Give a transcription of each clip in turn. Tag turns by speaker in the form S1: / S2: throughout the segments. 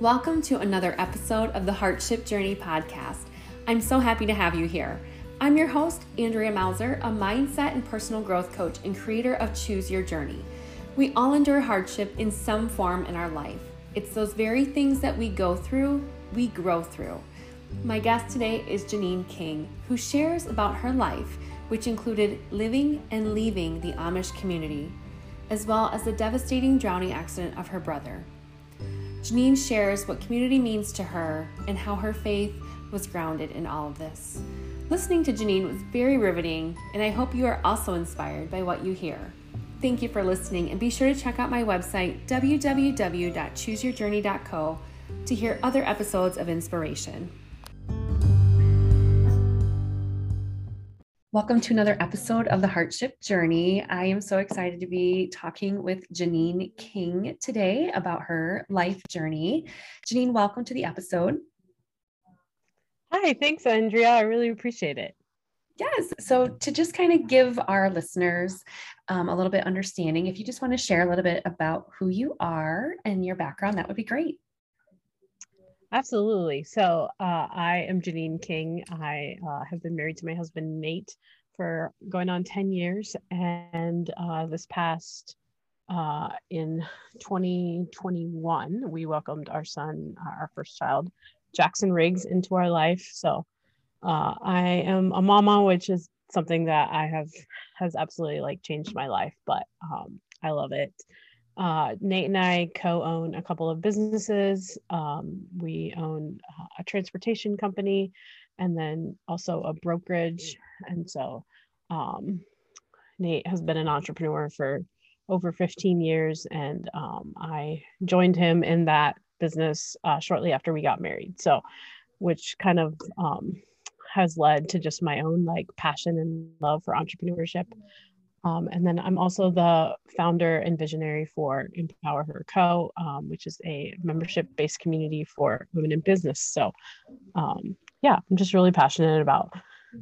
S1: Welcome to another episode of the Heartship Journey podcast. I'm so happy to have you here. I'm your host, Andrea Mauser, a mindset and personal growth coach and creator of Choose Your Journey. We all endure hardship in some form in our life. It's those very things that we go through, we grow through. My guest today is Janine King, who shares about her life, which included living and leaving the Amish community, as well as the devastating drowning accident of her brother. Janine shares what community means to her and how her faith was grounded in all of this. Listening to Janine was very riveting, and I hope you are also inspired by what you hear. Thank you for listening, and be sure to check out my website, www.chooseyourjourney.co, to hear other episodes of inspiration. Welcome to another episode of the Heartship Journey. I am so excited to be talking with Janine King today about her life journey. Janine, welcome to the episode.
S2: Hi, thanks, Andrea. I really appreciate it.
S1: Yes. So, to just kind of give our listeners um, a little bit understanding, if you just want to share a little bit about who you are and your background, that would be great.
S2: Absolutely. So uh, I am Janine King. I uh, have been married to my husband, Nate, for going on 10 years. And uh, this past uh, in 2021, we welcomed our son, our first child, Jackson Riggs, into our life. So uh, I am a mama, which is something that I have has absolutely like changed my life, but um, I love it uh, Nate and I co-own a couple of businesses. Um, we own uh, a transportation company, and then also a brokerage. And so, um, Nate has been an entrepreneur for over 15 years, and um, I joined him in that business uh, shortly after we got married. So, which kind of um, has led to just my own like passion and love for entrepreneurship. Um, and then I'm also the founder and visionary for Empower Her Co., um, which is a membership based community for women in business. So, um, yeah, I'm just really passionate about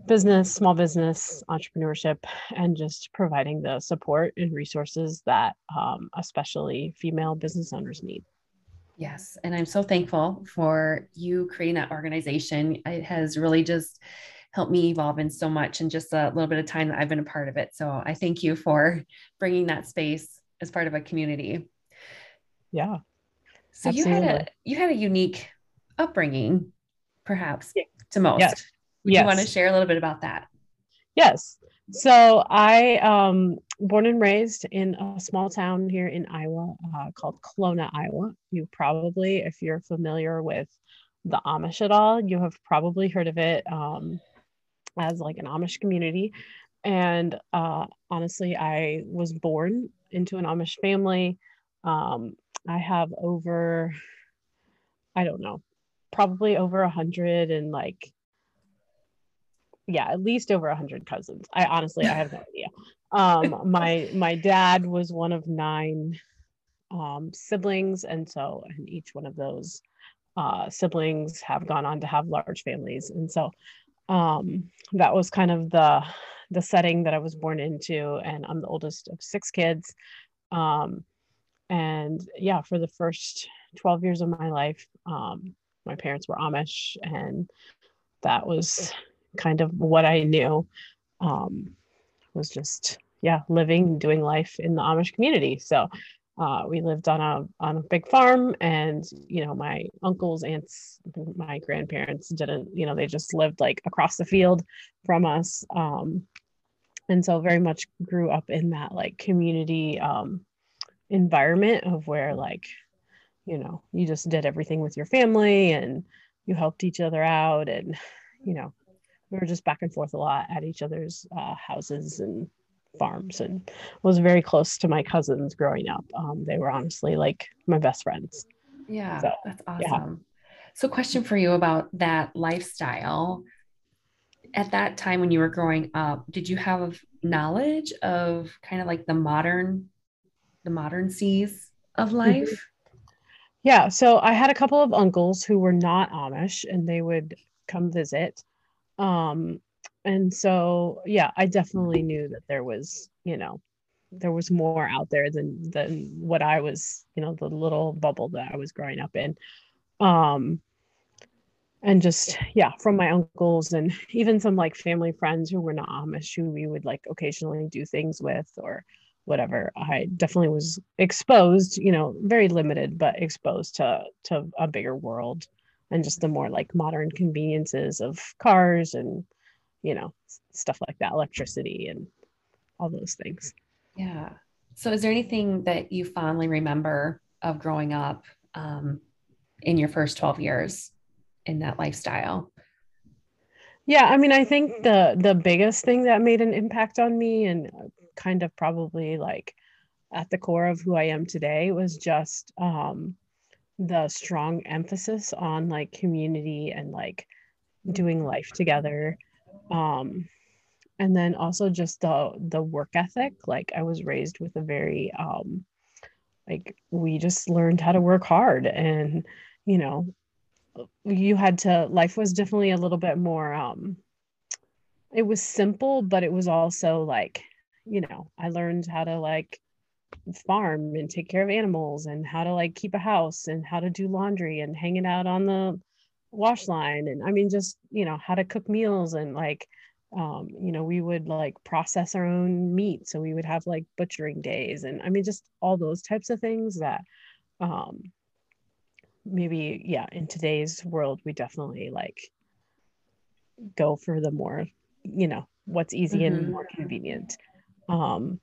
S2: business, small business, entrepreneurship, and just providing the support and resources that um, especially female business owners need.
S1: Yes. And I'm so thankful for you creating that organization. It has really just helped me evolve in so much in just a little bit of time that I've been a part of it. So I thank you for bringing that space as part of a community.
S2: Yeah.
S1: So absolutely. you had a you had a unique upbringing, perhaps to most. Yes. Would yes. you want to share a little bit about that?
S2: Yes. So I um born and raised in a small town here in Iowa uh, called Kalona, Iowa. You probably, if you're familiar with the Amish at all, you have probably heard of it. Um, as like an Amish community. And uh, honestly, I was born into an Amish family. Um, I have over, I don't know, probably over a hundred and like, yeah, at least over a hundred cousins. I honestly, I have no idea. Um, my my dad was one of nine um, siblings, and so and each one of those uh, siblings have gone on to have large families, and so um, that was kind of the the setting that I was born into, and I'm the oldest of six kids. Um, and yeah, for the first 12 years of my life, um, my parents were Amish, and that was kind of what I knew. Um, was just yeah, living, doing life in the Amish community. So uh, we lived on a on a big farm and you know my uncles aunts my grandparents didn't you know they just lived like across the field from us um, and so very much grew up in that like community um, environment of where like you know you just did everything with your family and you helped each other out and you know we were just back and forth a lot at each other's uh, houses and farms and was very close to my cousins growing up. Um, they were honestly like my best friends.
S1: Yeah, so, that's awesome. Yeah. So, question for you about that lifestyle. At that time when you were growing up, did you have knowledge of kind of like the modern, the modern seas of mm-hmm. life? Mm-hmm.
S2: Yeah. So I had a couple of uncles who were not Amish and they would come visit. Um, and so yeah i definitely knew that there was you know there was more out there than than what i was you know the little bubble that i was growing up in. Um, and just yeah from my uncles and even some like family friends who were not amish who we would like occasionally do things with or whatever i definitely was exposed you know very limited but exposed to to a bigger world and just the more like modern conveniences of cars and you know stuff like that electricity and all those things.
S1: Yeah. So is there anything that you fondly remember of growing up um, in your first 12 years in that lifestyle?
S2: Yeah i mean i think the the biggest thing that made an impact on me and kind of probably like at the core of who i am today was just um the strong emphasis on like community and like doing life together um and then also just the the work ethic. Like i was raised with a very um like we just learned how to work hard and you know you had to life was definitely a little bit more um it was simple but it was also like you know i learned how to like farm and take care of animals and how to like keep a house and how to do laundry and hanging out on the wash line and i mean just you know how to cook meals and like um, you know we would like process our own meat so we would have like butchering days and i mean just all those types of things that um, maybe yeah in today's world we definitely like go for the more you know what's easy mm-hmm. and more convenient um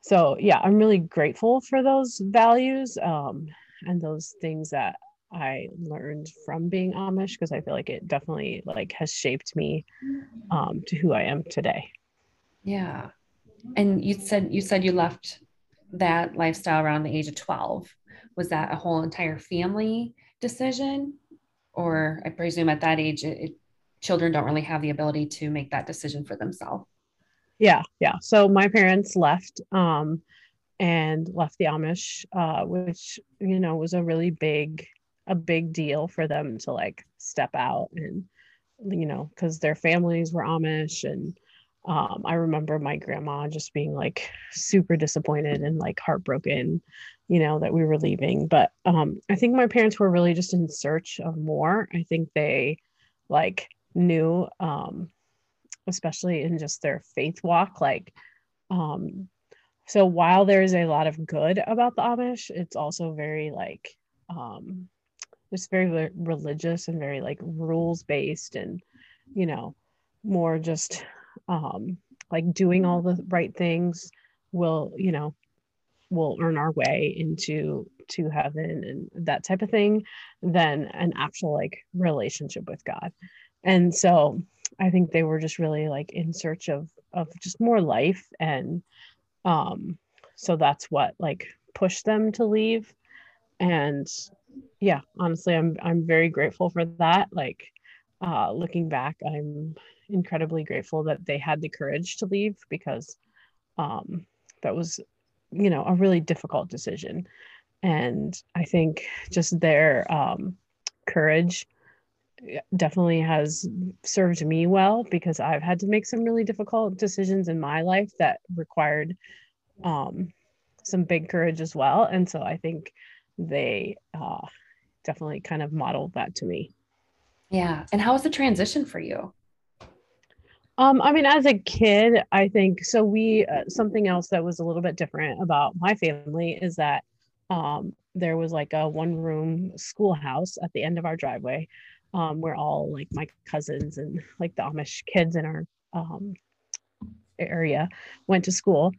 S2: so yeah i'm really grateful for those values um and those things that i learned from being amish because i feel like it definitely like has shaped me um to who i am today.
S1: Yeah. And you said you said you left that lifestyle around the age of 12 was that a whole entire family decision? Or i presume at that age it, it, children don't really have the ability to make that decision for themselves.
S2: Yeah yeah. So my parents left um and left the amish uh which you know was a really big a big deal for them to like step out and you know because their families were amish and um, I remember my grandma just being like super disappointed and like heartbroken, you know, that we were leaving. But um, I think my parents were really just in search of more. I think they like knew, um, especially in just their faith walk, like, um, so while there's a lot of good about the Amish, it's also very like, um, it's very religious and very like rules based and, you know, more just um, like doing all the right things will you know will earn our way into to heaven and that type of thing than an actual like relationship with god. And so i think they were just really like in search of of just more life and um so that's what like pushed them to leave. And yeah honestly i'm i'm very grateful for that like uh looking back i'm incredibly grateful that they had the courage to leave because um, that was, you know, a really difficult decision. And I think just their um, courage definitely has served me well because I've had to make some really difficult decisions in my life that required um, some big courage as well. And so I think they uh, definitely kind of modeled that to me.
S1: Yeah. And how was the transition for you?
S2: Um, I mean, as a kid, I think so. We uh, something else that was a little bit different about my family is that um, there was like a one room schoolhouse at the end of our driveway um, where all like my cousins and like the Amish kids in our um, area went to school.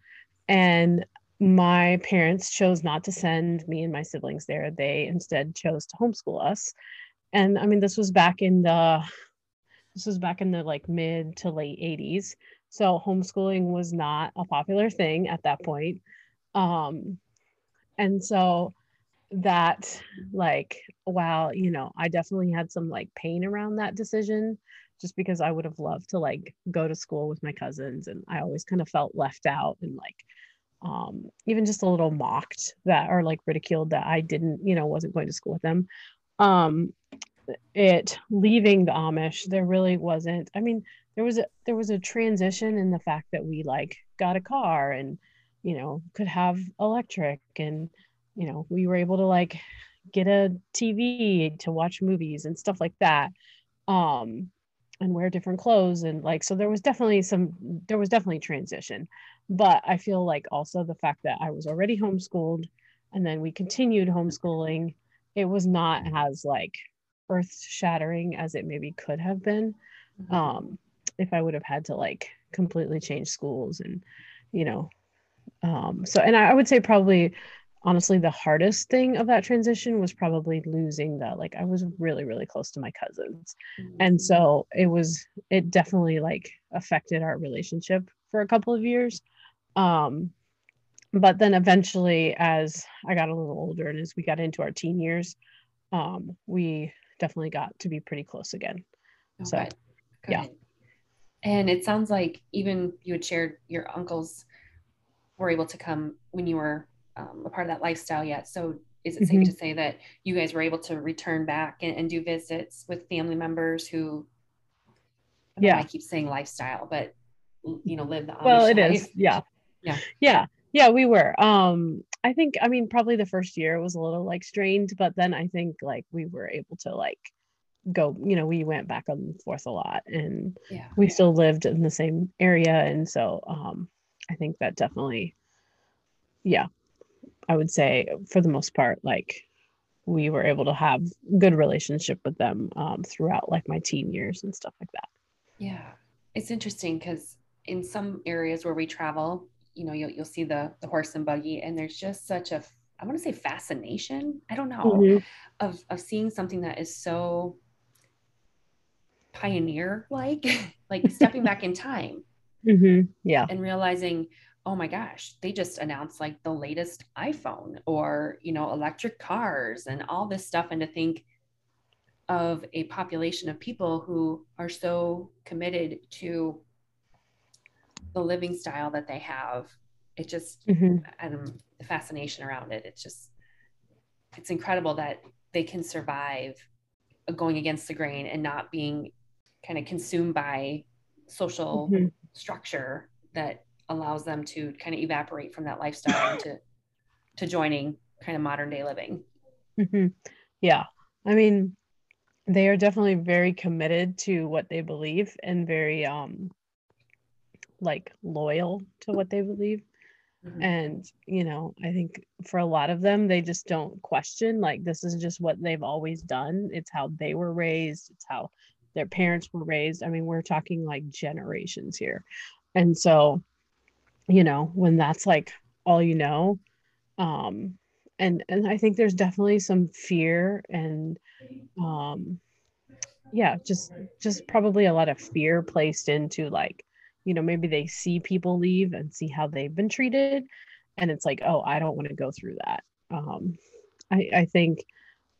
S2: And my parents chose not to send me and my siblings there. They instead chose to homeschool us. And I mean, this was back in the this was back in the like mid to late 80s. So homeschooling was not a popular thing at that point. Um, and so that like while you know i definitely had some like pain around that decision just because i would have loved to like go to school with my cousins and i always kind of felt left out and like um even just a little mocked that or like ridiculed that i didn't you know wasn't going to school with them um it leaving the Amish, there really wasn't. I mean, there was a there was a transition in the fact that we like got a car and you know could have electric and you know we were able to like get a TV to watch movies and stuff like that. Um, and wear different clothes and like so there was definitely some there was definitely transition but i feel like also the fact that i was already homeschooled and then we continued homeschooling it was not as like earth shattering as it maybe could have been mm-hmm. um if i would have had to like completely change schools and you know um so and I, I would say probably honestly the hardest thing of that transition was probably losing that like i was really really close to my cousins. And so it was it definitely like affected our relationship for a couple of years. Um but then eventually as i got a little older and as we got into our teen years um we definitely got to be pretty close again.
S1: Oh, so good. Good. yeah and it sounds like even you had shared your uncles were able to come when you were um, a part of that lifestyle yet. So is it mm-hmm. safe to say that you guys were able to return back and, and do visits with family members who, I yeah, I keep saying lifestyle, but you know, live the Amish
S2: well, it life. is, yeah, yeah, yeah, yeah. We were. Um, I think, I mean, probably the first year was a little like strained, but then I think like we were able to like go. You know, we went back and forth a lot, and yeah, we yeah. still lived in the same area, and so um, I think that definitely, yeah, I would say for the most part, like we were able to have good relationship with them um, throughout like my teen years and stuff like that.
S1: Yeah, it's interesting because in some areas where we travel, you know, you'll, you'll see the the horse and buggy, and there's just such a I want to say fascination. I don't know mm-hmm. of of seeing something that is so pioneer like, like stepping back in time.
S2: Mm-hmm. Yeah,
S1: and realizing oh my gosh, they just announced like the latest iPhone or, you know, electric cars and all this stuff. And to think of a population of people who are so committed to the living style that they have, it just, mm-hmm. and the fascination around it, it's just, it's incredible that they can survive going against the grain and not being kind of consumed by social mm-hmm. structure that allows them to kind of evaporate from that lifestyle into to joining kind of modern day living.
S2: Mm-hmm. Yeah. I mean, they are definitely very committed to what they believe and very um like loyal to what they believe. Mm-hmm. And, you know, I think for a lot of them, they just don't question like this is just what they've always done. It's how they were raised, it's how their parents were raised. I mean, we're talking like generations here. And so you know when that's like all you know. Um and and i think there's definitely some fear and um yeah just just probably a lot of fear placed into like you know maybe they see people leave and see how they've been treated. And it's like oh i don't want to go through that. Um i i think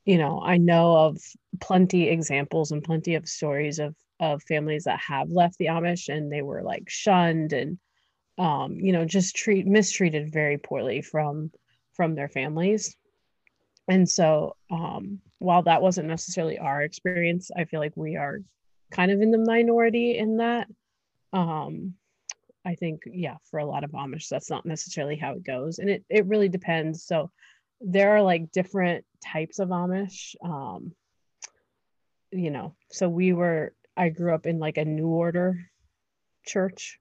S2: you know i know of plenty examples and plenty of stories of of families that have left the amish and they were like shunned and um, you know, just treat mistreated very poorly from from their families. And so um, while that wasn't necessarily our experience, I feel like we are kind of in the minority in that. Um, I think, yeah, for a lot of Amish, that's not necessarily how it goes. And it, it really depends. So there are like different types of Amish. Um, you know, so we were, I grew up in like a New Order church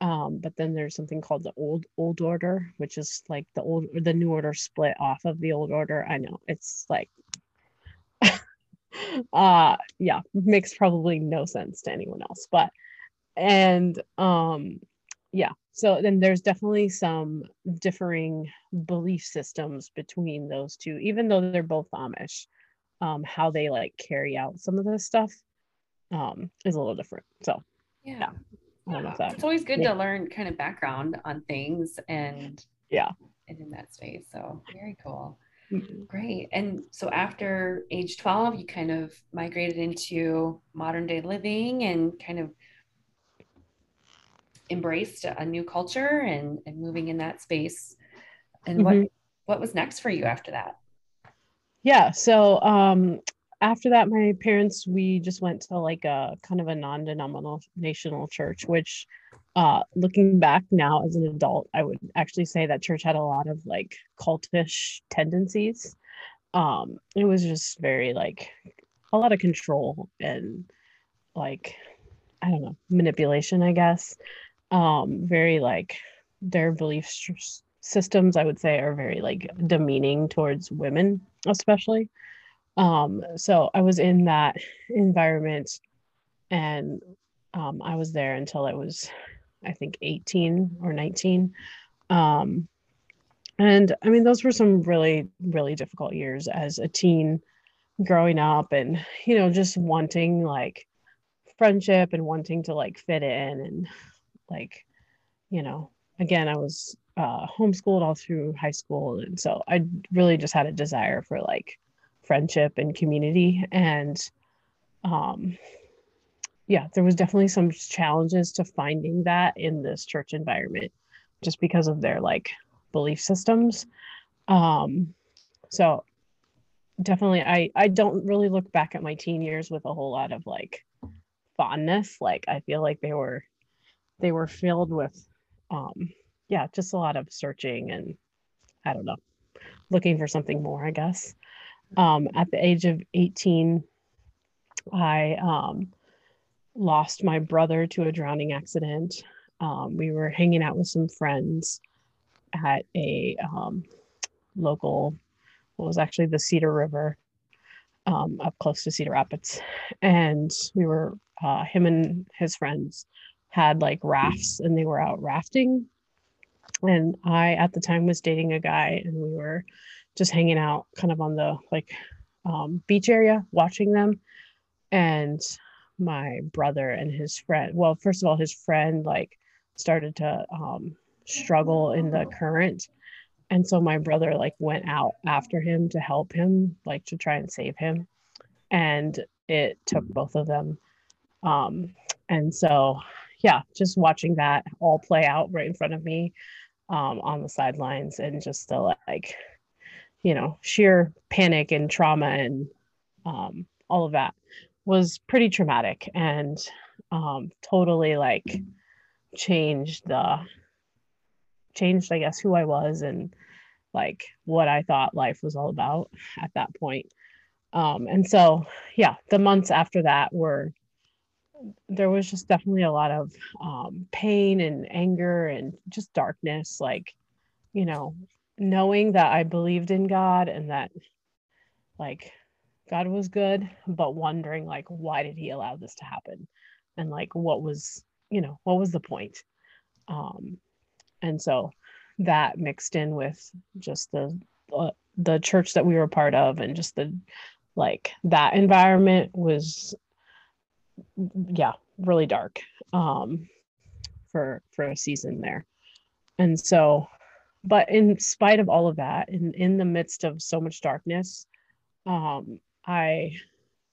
S2: um, but then there's something called the old old order, which is like the old the new order split off of the old order. I know it's like uh yeah, makes probably no sense to anyone else. But and um yeah, so then there's definitely some differing belief systems between those two, even though they're both Amish. Um, how they like carry out some of this stuff um is a little different. So
S1: yeah. yeah yeah. It's always good yeah. to learn kind of background on things and
S2: yeah,
S1: and in that space. So very cool. Mm-hmm. Great. And so after age 12, you kind of migrated into modern day living and kind of embraced a new culture and, and moving in that space. And mm-hmm. what what was next for you after that?
S2: Yeah. So um after that, my parents, we just went to like a kind of a non denominational church, which uh, looking back now as an adult, I would actually say that church had a lot of like cultish tendencies. um it was just very like a lot of control and like i don't know manipulation i guess um very like their belief systems i would say are very like demeaning towards women especially um so i was in that environment and um i was there until i was i think 18 or 19 um and i mean those were some really really difficult years as a teen growing up and you know just wanting like friendship and wanting to like fit in and like you know again i was uh, homeschooled all through high school and so i really just had a desire for like friendship and community. And um yeah there was definitely some challenges to finding that in this church environment just because of their like belief systems. Um so definitely i i don't really look back at my teen years with a whole lot of like fondness. Like i feel like they were they were filled with um yeah just a lot of searching and i don't know looking for something more i guess um at the age of 18 i um lost my brother to a drowning accident um, we were hanging out with some friends at a um, local what was actually the Cedar River um, up close to Cedar Rapids. And we were, uh, him and his friends had like rafts and they were out rafting. And I, at the time, was dating a guy and we were just hanging out kind of on the like um, beach area watching them. And my brother and his friend, well, first of all, his friend like started to um, struggle in the current. And so my brother like went out after him to help him like to try and save him. And it took both of them. Um and so yeah just watching that all play out right in front of me um on the sidelines and just the like you know sheer panic and trauma and um all of that was pretty traumatic and um totally like changed the changed, I guess, who I was and like what I thought life was all about at that point. Um, and so, yeah, the months after that were, there was just definitely a lot of um, pain and anger and just darkness. Like, you know, knowing that I believed in God and that, like, God was good, but wondering, like, why did He allow this to happen? And, like, what was, you know, what was the point? Um, and so that mixed in with just the uh, the church that we were part of and just the like that environment was yeah really dark um for for a season there and so but in spite of all of that in in the midst of so much darkness um i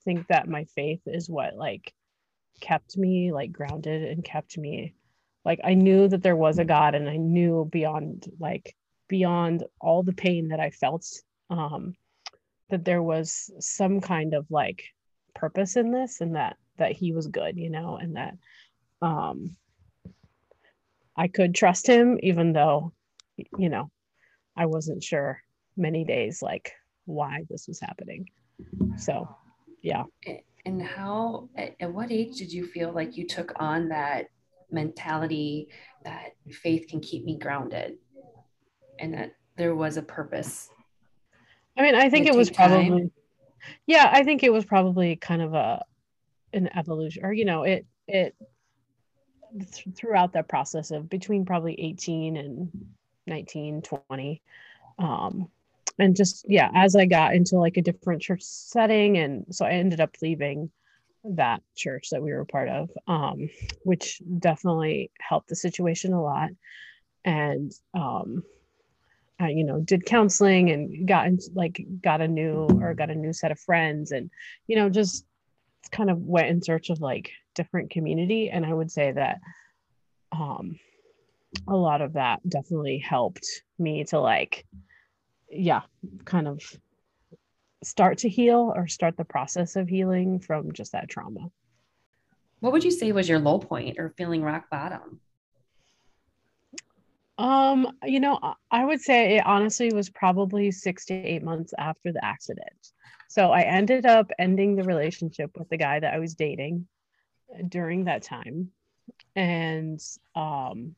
S2: think that my faith is what like kept me like grounded and kept me like i knew that there was a god and i knew beyond like beyond all the pain that i felt um that there was some kind of like purpose in this and that that he was good you know and that um i could trust him even though you know i wasn't sure many days like why this was happening so yeah
S1: and how at, at what age did you feel like you took on that mentality that faith can keep me grounded and that there was a purpose.
S2: I mean, I think it was probably, time. yeah, I think it was probably kind of a, an evolution or, you know, it, it, th- throughout that process of between probably 18 and 19, 20, um, and just yeah as i got into like a different church setting and so i ended up leaving that church that we were a part of, um, which definitely helped the situation a lot. And um, I, you know, did counseling and got into, like got a new or got a new set of friends, and you know, just kind of went in search of like different community. And I would say that um, a lot of that definitely helped me to like, yeah, kind of start to heal or start the process of healing from just that trauma.
S1: What would you say was your low point or feeling rock bottom?
S2: Um, you know, I would say it honestly was probably six to eight months after the accident. So I ended up ending the relationship with the guy that I was dating during that time. And um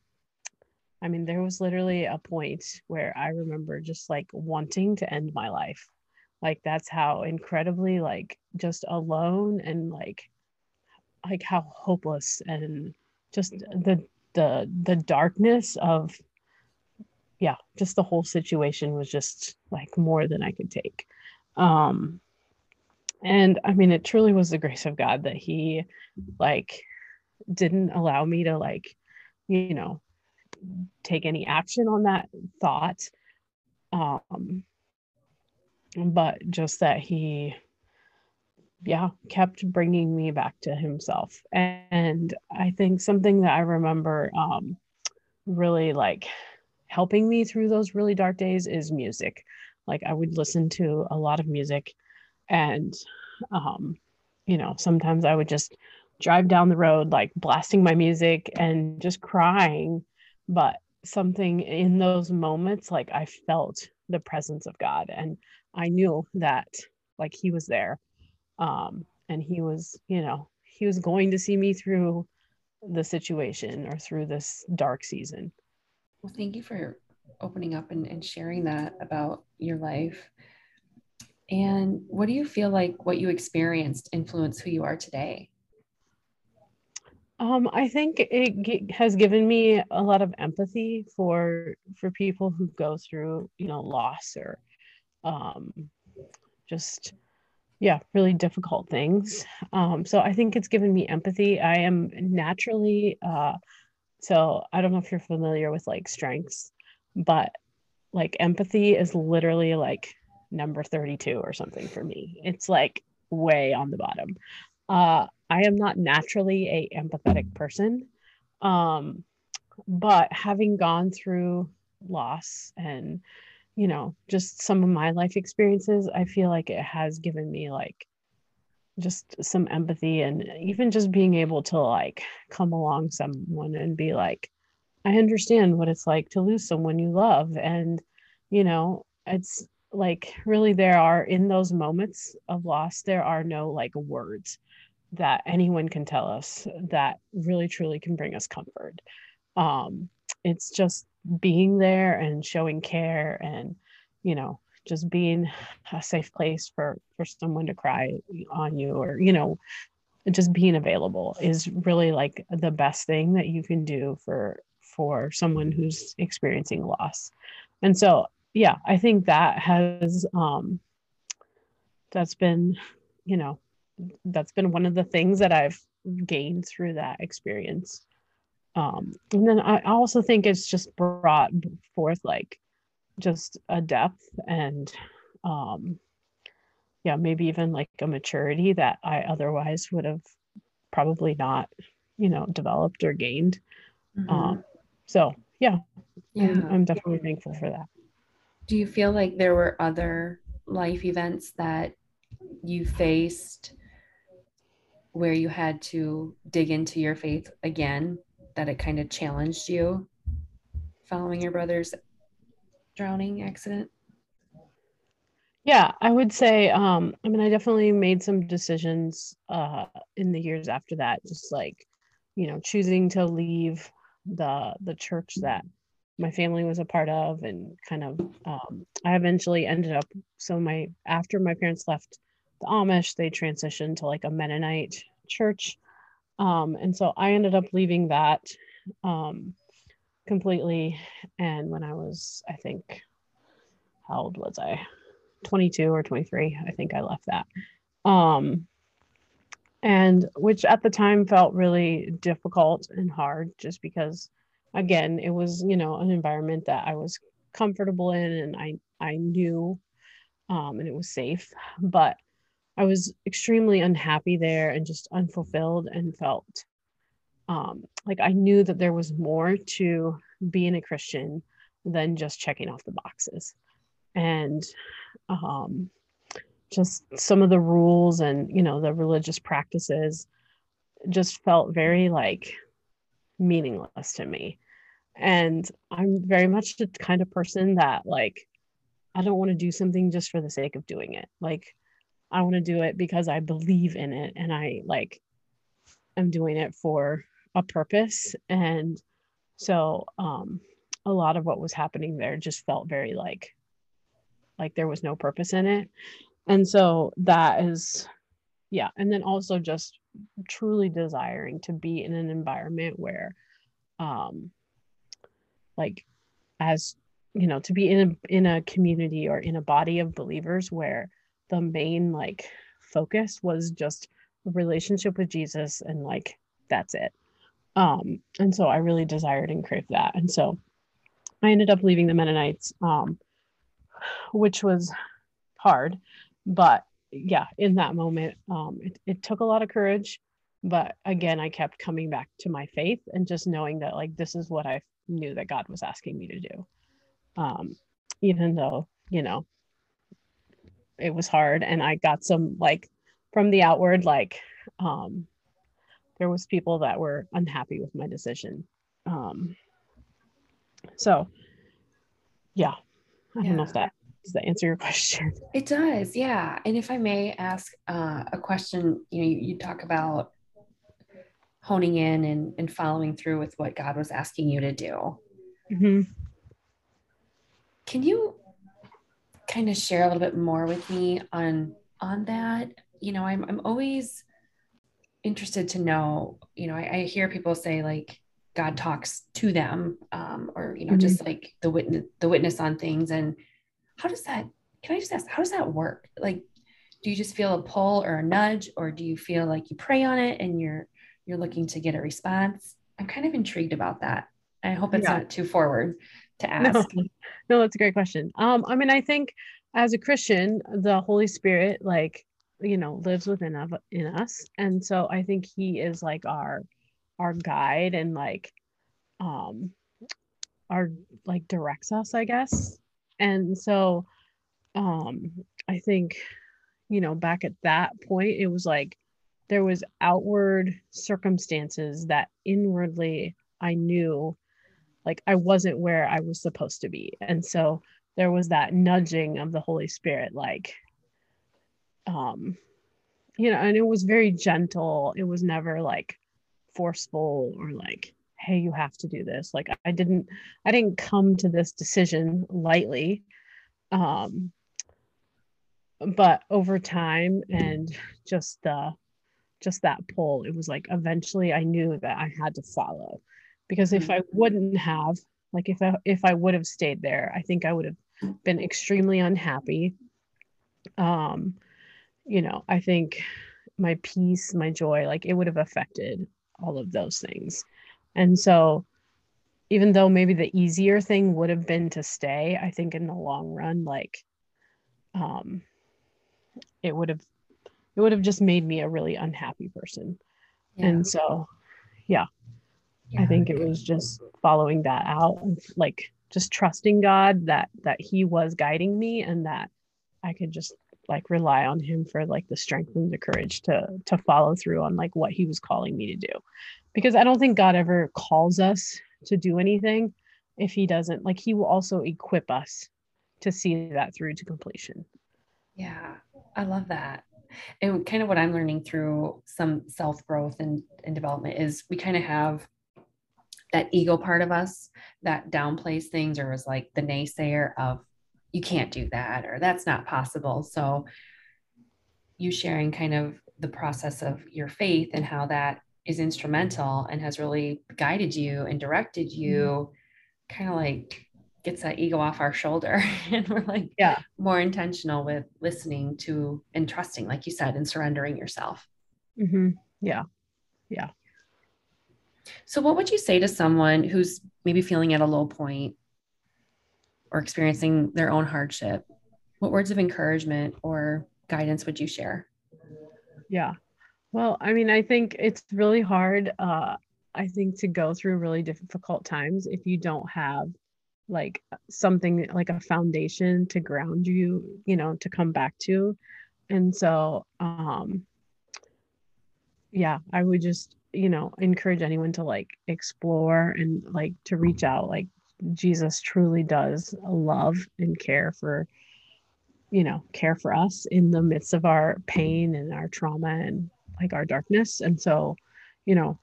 S2: I mean, there was literally a point where I remember just like wanting to end my life. Like that's how incredibly like just alone and like like how hopeless and just the the the darkness of yeah, just the whole situation was just like more than I could take. Um and I mean it truly was the grace of God that he like didn't allow me to like you know take any action on that thought. Um but just that he yeah kept bringing me back to himself. And i think something that i remember um really like helping me through those really dark days is music. Like i would listen to a lot of music and um you know sometimes i would just drive down the road like blasting my music and just crying but something in those moments like i felt the presence of god and i knew that like he was there um and he was you know he was going to see me through the situation or through this dark season.
S1: Well thank you for opening up and, and sharing that about your life. And what do you feel like what you experienced influenced who you are today
S2: um, I think it g- has given me a lot of empathy for for people who go through, you know, loss or um, just yeah, really difficult things. Um, so I think it's given me empathy. I am naturally uh, so I don't know if you're familiar with like strengths, but like empathy is literally like number 32 or something for me. It's like way on the bottom. Uh, I am not naturally a empathetic person. Um, but having gone through loss and, you know, just some of my life experiences, I feel like it has given me like just some empathy and even just being able to like come along someone and be like, I understand what it's like to lose someone you love. And, you know, it's like really there are in those moments of loss, there are no like words that anyone can tell us that really truly can bring us comfort. Um, it's just being there and showing care and, you know, just being a safe place for for someone to cry on you or you know just being available is really like the best thing that you can do for for someone who's experiencing loss and so yeah i think that has um that's been you know that's been one of the things that I've gained through that experience. Um, and then I also think it's just brought forth like just a depth and um, yeah, maybe even like a maturity that I otherwise would have probably not, you know, developed or gained. Mm-hmm. Um, so yeah, yeah. I'm, I'm definitely thankful for that.
S1: Do you feel like there were other life events that you faced where you had to dig into your faith again, that it kind of challenged you following your brother's drowning accident?
S2: Yeah, I would say, um, I mean, I definitely made some decisions uh, in the years after that, just like, you know, choosing to leave the the church that my family was a part of and kind of um, i eventually ended up so my after my parents left the Amish, they transitioned to like a Mennonite church. Um, and so I ended up leaving that um, completely. And when I was, I think, how old was I? 22 or 23. I think I left that. Um, and which at the time felt really difficult and hard just because, again, it was, you know, an environment that I was comfortable in and I, I knew um, and it was safe. But I was extremely unhappy there and just unfulfilled and felt um, like I knew that there was more to being a Christian than just checking off the boxes. And um, just some of the rules and, you know, the religious practices just felt very like meaningless to me. And I'm very much the kind of person that like I don't want to do something just for the sake of doing it. Like I want to do it because I believe in it and I like am doing it for a purpose. And so um a lot of what was happening there just felt very like like there was no purpose in it. And so that is yeah, and then also just truly desiring to be in an environment where um like as you know to be in a, in a community or in a body of believers where the main like focus was just relationship with Jesus and like that's it. Um and so I really desired and craved that. And so I ended up leaving the Mennonites um which was hard but yeah in that moment um it, it took a lot of courage but again i kept coming back to my faith and just knowing that like this is what i knew that god was asking me to do. Um even though you know it was hard. And i got some like from the outward like um there was people that were unhappy with my decision. Um so yeah. I don't know if that does that answer your question?
S1: It does yeah. And if i may ask uh, a question you know you, you talk about honing in and, and following through with what God was asking you to do. Mm-hmm. Can you kind of share a little bit more with me on on that? You know, I'm I'm always interested to know. You know, I, I hear people say like God talks to them, um, or you know, mm-hmm. just like the witness the witness on things. And how does that? Can I just ask? How does that work? Like, do you just feel a pull or a nudge, or do you feel like you pray on it and you're you're looking to get a response. I'm kind of intrigued about that. I hope it's yeah. not too forward to ask.
S2: No, no, that's a great question. Um, I mean, I think as a Christian, the Holy Spirit, like, you know, lives within of in us. And so I think he is like our our guide and like um our like directs us, I guess. And so um I think, you know, back at that point, it was like there was outward circumstances that inwardly I knew like I wasn't where I was supposed to be. And so there was that nudging of the Holy Spirit, like, um, you know, and it was very gentle. It was never like forceful or like, hey, you have to do this. Like I didn't, I didn't come to this decision lightly. Um, but over time and just the just that pull it was like eventually i knew that i had to follow because if mm-hmm. i wouldn't have like if i if i would have stayed there i think i would have been extremely unhappy um you know i think my peace my joy like it would have affected all of those things and so even though maybe the easier thing would have been to stay i think in the long run like um it would have it would have just made me a really unhappy person. Yeah. And so, yeah, yeah, I think it was just following that out and like just trusting God that that He was guiding me and that I could just like rely on Him for like the strength and the courage to to follow through on like what He was calling me to do, because I don't think God ever calls us to do anything if He doesn't. Like He will also equip us to see that through to completion.
S1: Yeah, I love that and kind of what I'm learning through some self growth and, and development is we kind of have that ego part of us that downplays things or is like the naysayer of you can't do that or that's not possible. So you sharing kind of the process of your faith and how that is instrumental and has really guided you and directed you mm-hmm. kind of like gets that ego off our shoulder and we're like
S2: yeah
S1: more intentional with listening to and trusting like you said and surrendering yourself
S2: mm-hmm. yeah yeah
S1: so what would you say to someone who's maybe feeling at a low point or experiencing their own hardship? What words of encouragement or guidance would you share?
S2: Yeah. Well i mean i think it's really hard uh i think to go through really difficult times if you don't have like something like a foundation to ground you you know to come back to. And so um yeah i would just you know encourage anyone to like explore and like to reach out like jesus truly does love and care for you know care for us in the midst of our pain and our trauma and like our darkness. And so you know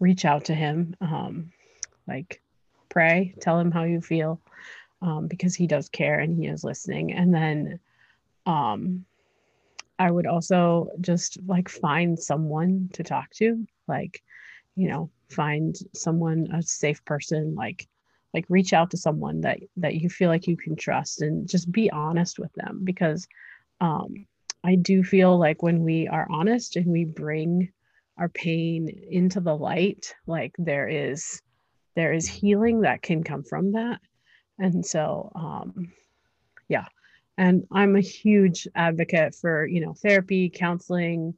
S2: reach out to him um like pray tell him how you feel um because he does care and he is listening. And then um i would also just like find someone to talk to like you know find someone a safe person like like reach out to someone that that you feel like you can trust and just be honest with them because um i do feel like when we are honest and we bring our pain into the light like there is there is healing that can come from that. And so um yeah. And i'm a huge advocate for you know therapy counseling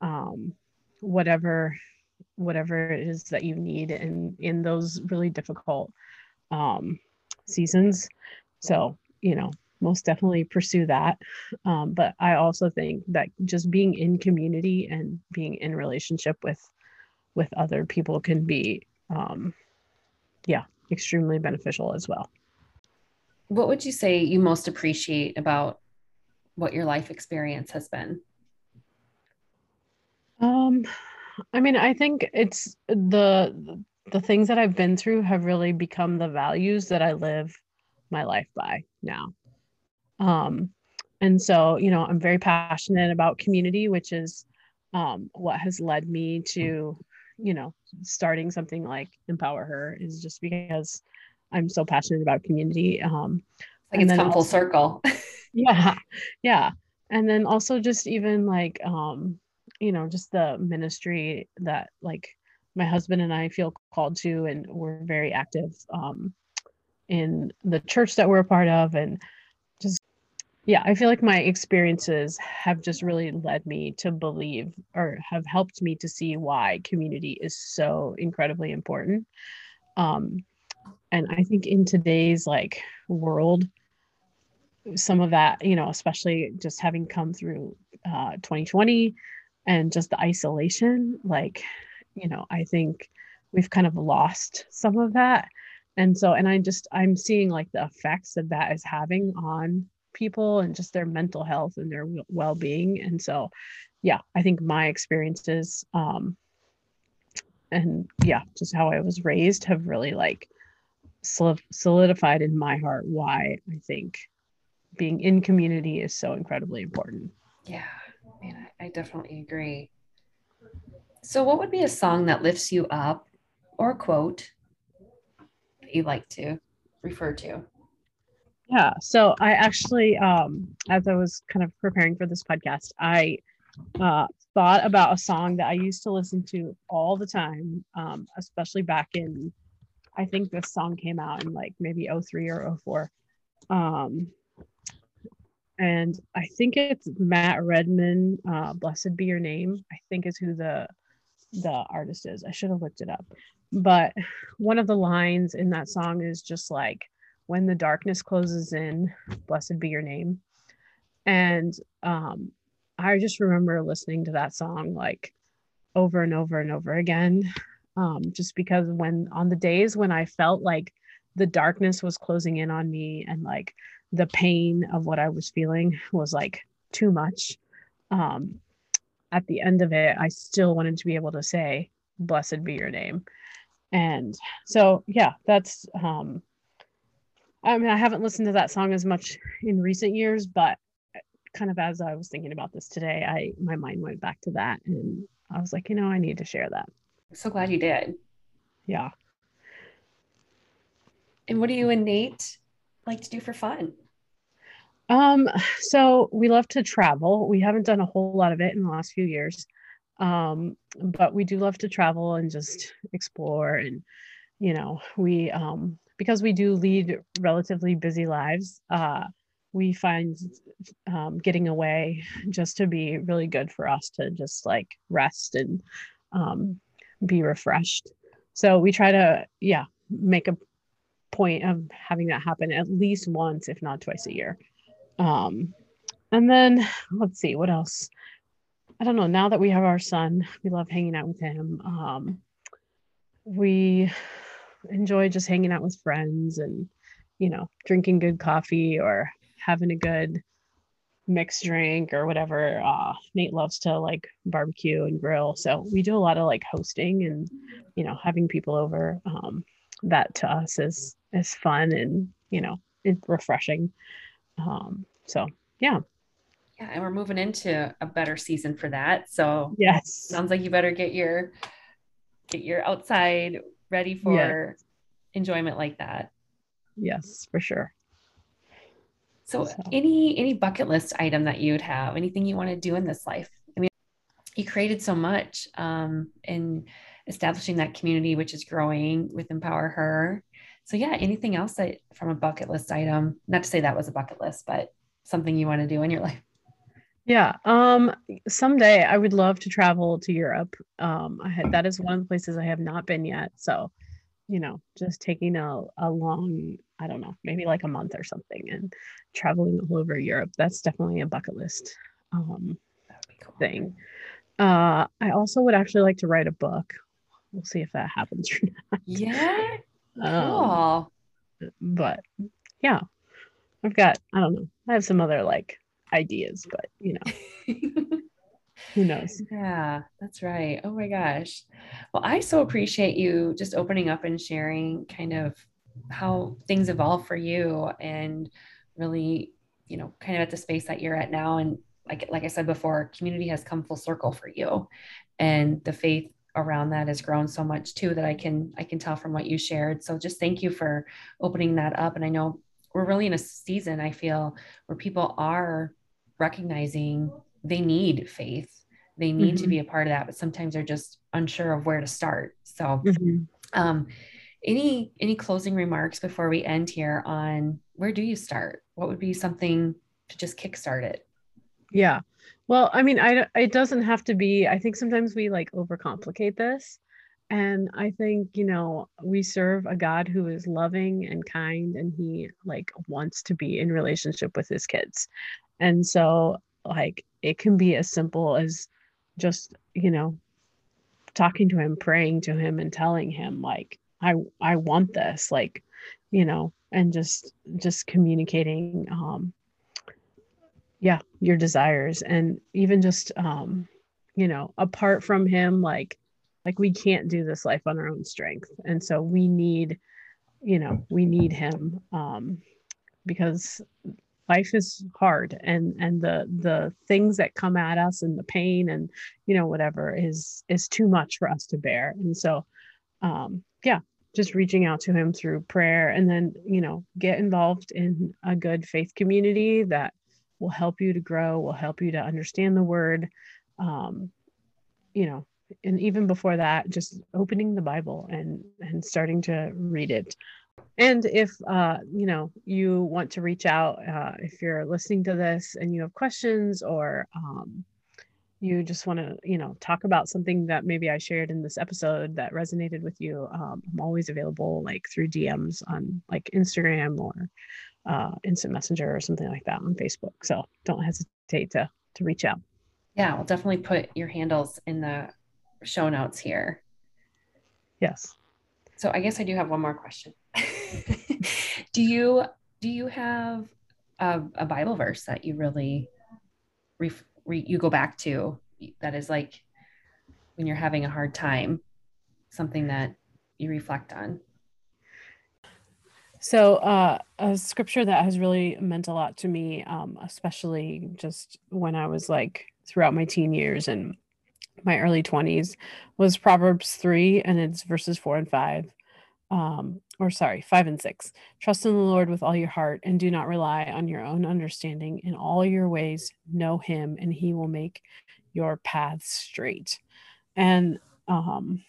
S2: um whatever whatever it is that you need in in those really difficult um, seasons. So, you know, most definitely pursue that. Um, but I also think that just being in community and being in relationship with with other people can be, um, yeah, extremely beneficial as well.
S1: What would you say you most appreciate about what your life experience has been?
S2: Um, I mean, I think it's the the things that I've been through have really become the values that I live my life by now. Um, and so, you know, I'm very passionate about community, which is um, what has led me to, you know, starting something like Empower Her is just because I'm so passionate about community. Um,
S1: like it's come also, full circle.
S2: yeah. Yeah. And then also just even like, um, you know, just the ministry that like my husband and I feel called to, and we're very active um, in the church that we're a part of. And just, yeah, I feel like my experiences have just really led me to believe or have helped me to see why community is so incredibly important. Um, and I think in today's like world, some of that, you know, especially just having come through uh, 2020 and just the isolation, like you know, I think we've kind of lost some of that. And so, and I just, I'm seeing like the effects that that is having on people and just their mental health and their well being. And so, yeah, I think my experiences, um, and yeah, just how I was raised have really like solidified in my heart why I think being in community is so incredibly important.
S1: Yeah, man, I, I definitely agree. So, what would be a song that lifts you up or quote that you like to refer to?
S2: Yeah. So, I actually, um, as I was kind of preparing for this podcast, I uh, thought about a song that I used to listen to all the time, um, especially back in, I think this song came out in like maybe 03 or 04. Um, and I think it's Matt Redman, uh, Blessed Be Your Name, I think is who the the artist is. I should have looked it up. But one of the lines in that song is just like, when the darkness closes in, blessed be your name. And um, I just remember listening to that song like over and over and over again. Um, just because when on the days when I felt like the darkness was closing in on me and like the pain of what I was feeling was like too much. Um, at the end of it, I still wanted to be able to say, Blessed be your name. And so, yeah, that's, um, I mean, I haven't listened to that song as much in recent years, but kind of as I was thinking about this today, I, my mind went back to that and I was like, you know, I need to share that.
S1: I'm so glad you did.
S2: Yeah.
S1: And what do you and Nate like to do for fun?
S2: Um, so we love to travel. We haven't done a whole lot of it in the last few years. Um, but we do love to travel and just explore and you know, we um because we do lead relatively busy lives, uh we find um, getting away just to be really good for us to just like rest and um, be refreshed. So we try to, yeah, make a point of having that happen at least once, if not twice a year. Um, and then let's see what else. I don't know. Now that we have our son, we love hanging out with him. Um, we enjoy just hanging out with friends and, you know, drinking good coffee or having a good mixed drink or whatever. Uh, Nate loves to like barbecue and grill. So we do a lot of like hosting and, you know, having people over. Um, that to us is is fun and you know it's refreshing. Um, so yeah.
S1: Yeah, and we're moving into a better season for that. So
S2: yes,
S1: sounds like you better get your get your outside ready for yes. enjoyment like that.
S2: Yes, for sure.
S1: So, so, any any bucket list item that you'd have, anything you want to do in this life? I mean, you created so much um, in establishing that community, which is growing with Empower Her. So, yeah, anything else that from a bucket list item? Not to say that was a bucket list, but something you want to do in your life.
S2: Yeah. Um, someday I would love to travel to Europe. Um, I had that is one of the places I have not been yet. So, you know, just taking a, a long, I don't know, maybe like a month or something and traveling all over Europe. That's definitely a bucket list um cool. thing. Uh I also would actually like to write a book. We'll see if that happens or
S1: not. Yeah. Um, cool.
S2: But yeah. I've got, I don't know. I have some other like ideas, but you know, who knows?
S1: Yeah, that's right. Oh my gosh. Well, I so appreciate you just opening up and sharing kind of how things evolve for you and really, you know, kind of at the space that you're at now. And like, like I said before, community has come full circle for you. And the faith around that has grown so much too that I can I can tell from what you shared. So just thank you for opening that up. And I know we're really in a season I feel where people are recognizing they need faith they need mm-hmm. to be a part of that but sometimes they're just unsure of where to start so mm-hmm. um, any any closing remarks before we end here on where do you start what would be something to just kickstart it
S2: yeah well i mean i it doesn't have to be i think sometimes we like overcomplicate this. And i think you know we serve a god who is loving and kind and he like wants to be in relationship with his kids. And so, like, it can be as simple as just, you know, talking to him, praying to him, and telling him, like, I, I want this, like, you know, and just, just communicating, um, yeah, your desires. And even just, um, you know, apart from him, like, like we can't do this life on our own strength. And so we need, you know, we need him um, because life is hard and and the the things that come at us and the pain and you know whatever is is too much for us to bear and so um yeah just reaching out to him through prayer and then you know get involved in a good faith community that will help you to grow will help you to understand the word um you know and even before that just opening the bible and and starting to read it. And if uh, you know you want to reach out uh, if you're listening to this and you have questions or um, you just want to you know talk about something that maybe i shared in this episode that resonated with you um, i'm always available like through dms on like instagram or uh, instant messenger or something like that on facebook so don't hesitate to to reach out.
S1: Yeah we'll definitely put your handles in the show notes here.
S2: Yes.
S1: So i guess i do have one more question. Do you do you have a, a Bible verse that you really re, re, you go back to that is like when you're having a hard time, something that you reflect on?
S2: So, uh, a scripture that has really meant a lot to me, um, especially just when I was like throughout my teen years and my early 20s, was Proverbs 3, and it's verses 4 and 5 um, or sorry, five and six. Trust in the Lord with all your heart and do not rely on your own understanding. In all your ways, know him, and he will make your paths straight. And um,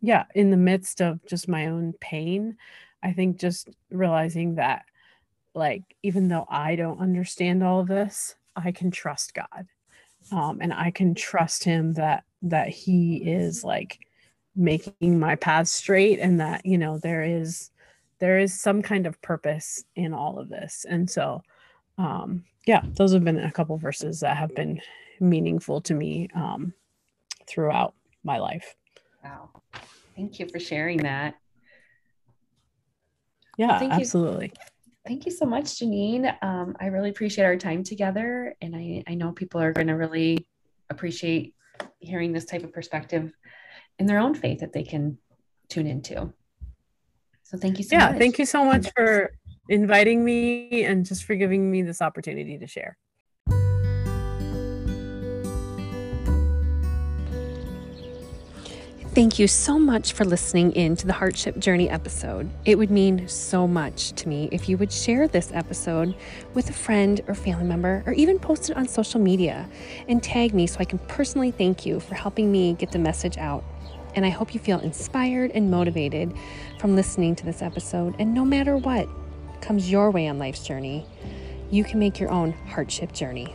S2: yeah, in the midst of just my own pain, I think just realizing that, like, even though I don't understand all of this, I can trust God. Um, and I can trust him that that he is like making my path straight and that you know there is there is some kind of purpose in all of this and so um yeah, those have been a couple verses that have been meaningful to me um, throughout my life.
S1: Wow. Thank you for sharing that.
S2: Yeah, thank absolutely.
S1: You, thank you so much, Janine. Um, I really appreciate our time together. And I, I know people are going to really appreciate hearing this type of perspective in their own faith that they can tune into. So thank you so
S2: yeah,
S1: much.
S2: thank you so much for inviting me and just for giving me this opportunity to share.
S1: Thank you so much for listening in to the Hardship Journey episode. It would mean so much to me if you would share this episode with a friend or family member, or even post it on social media and tag me so I can personally thank you for helping me get the message out. And I hope you feel inspired and motivated from listening to this episode. And no matter what comes your way on life's journey, you can make your own hardship journey.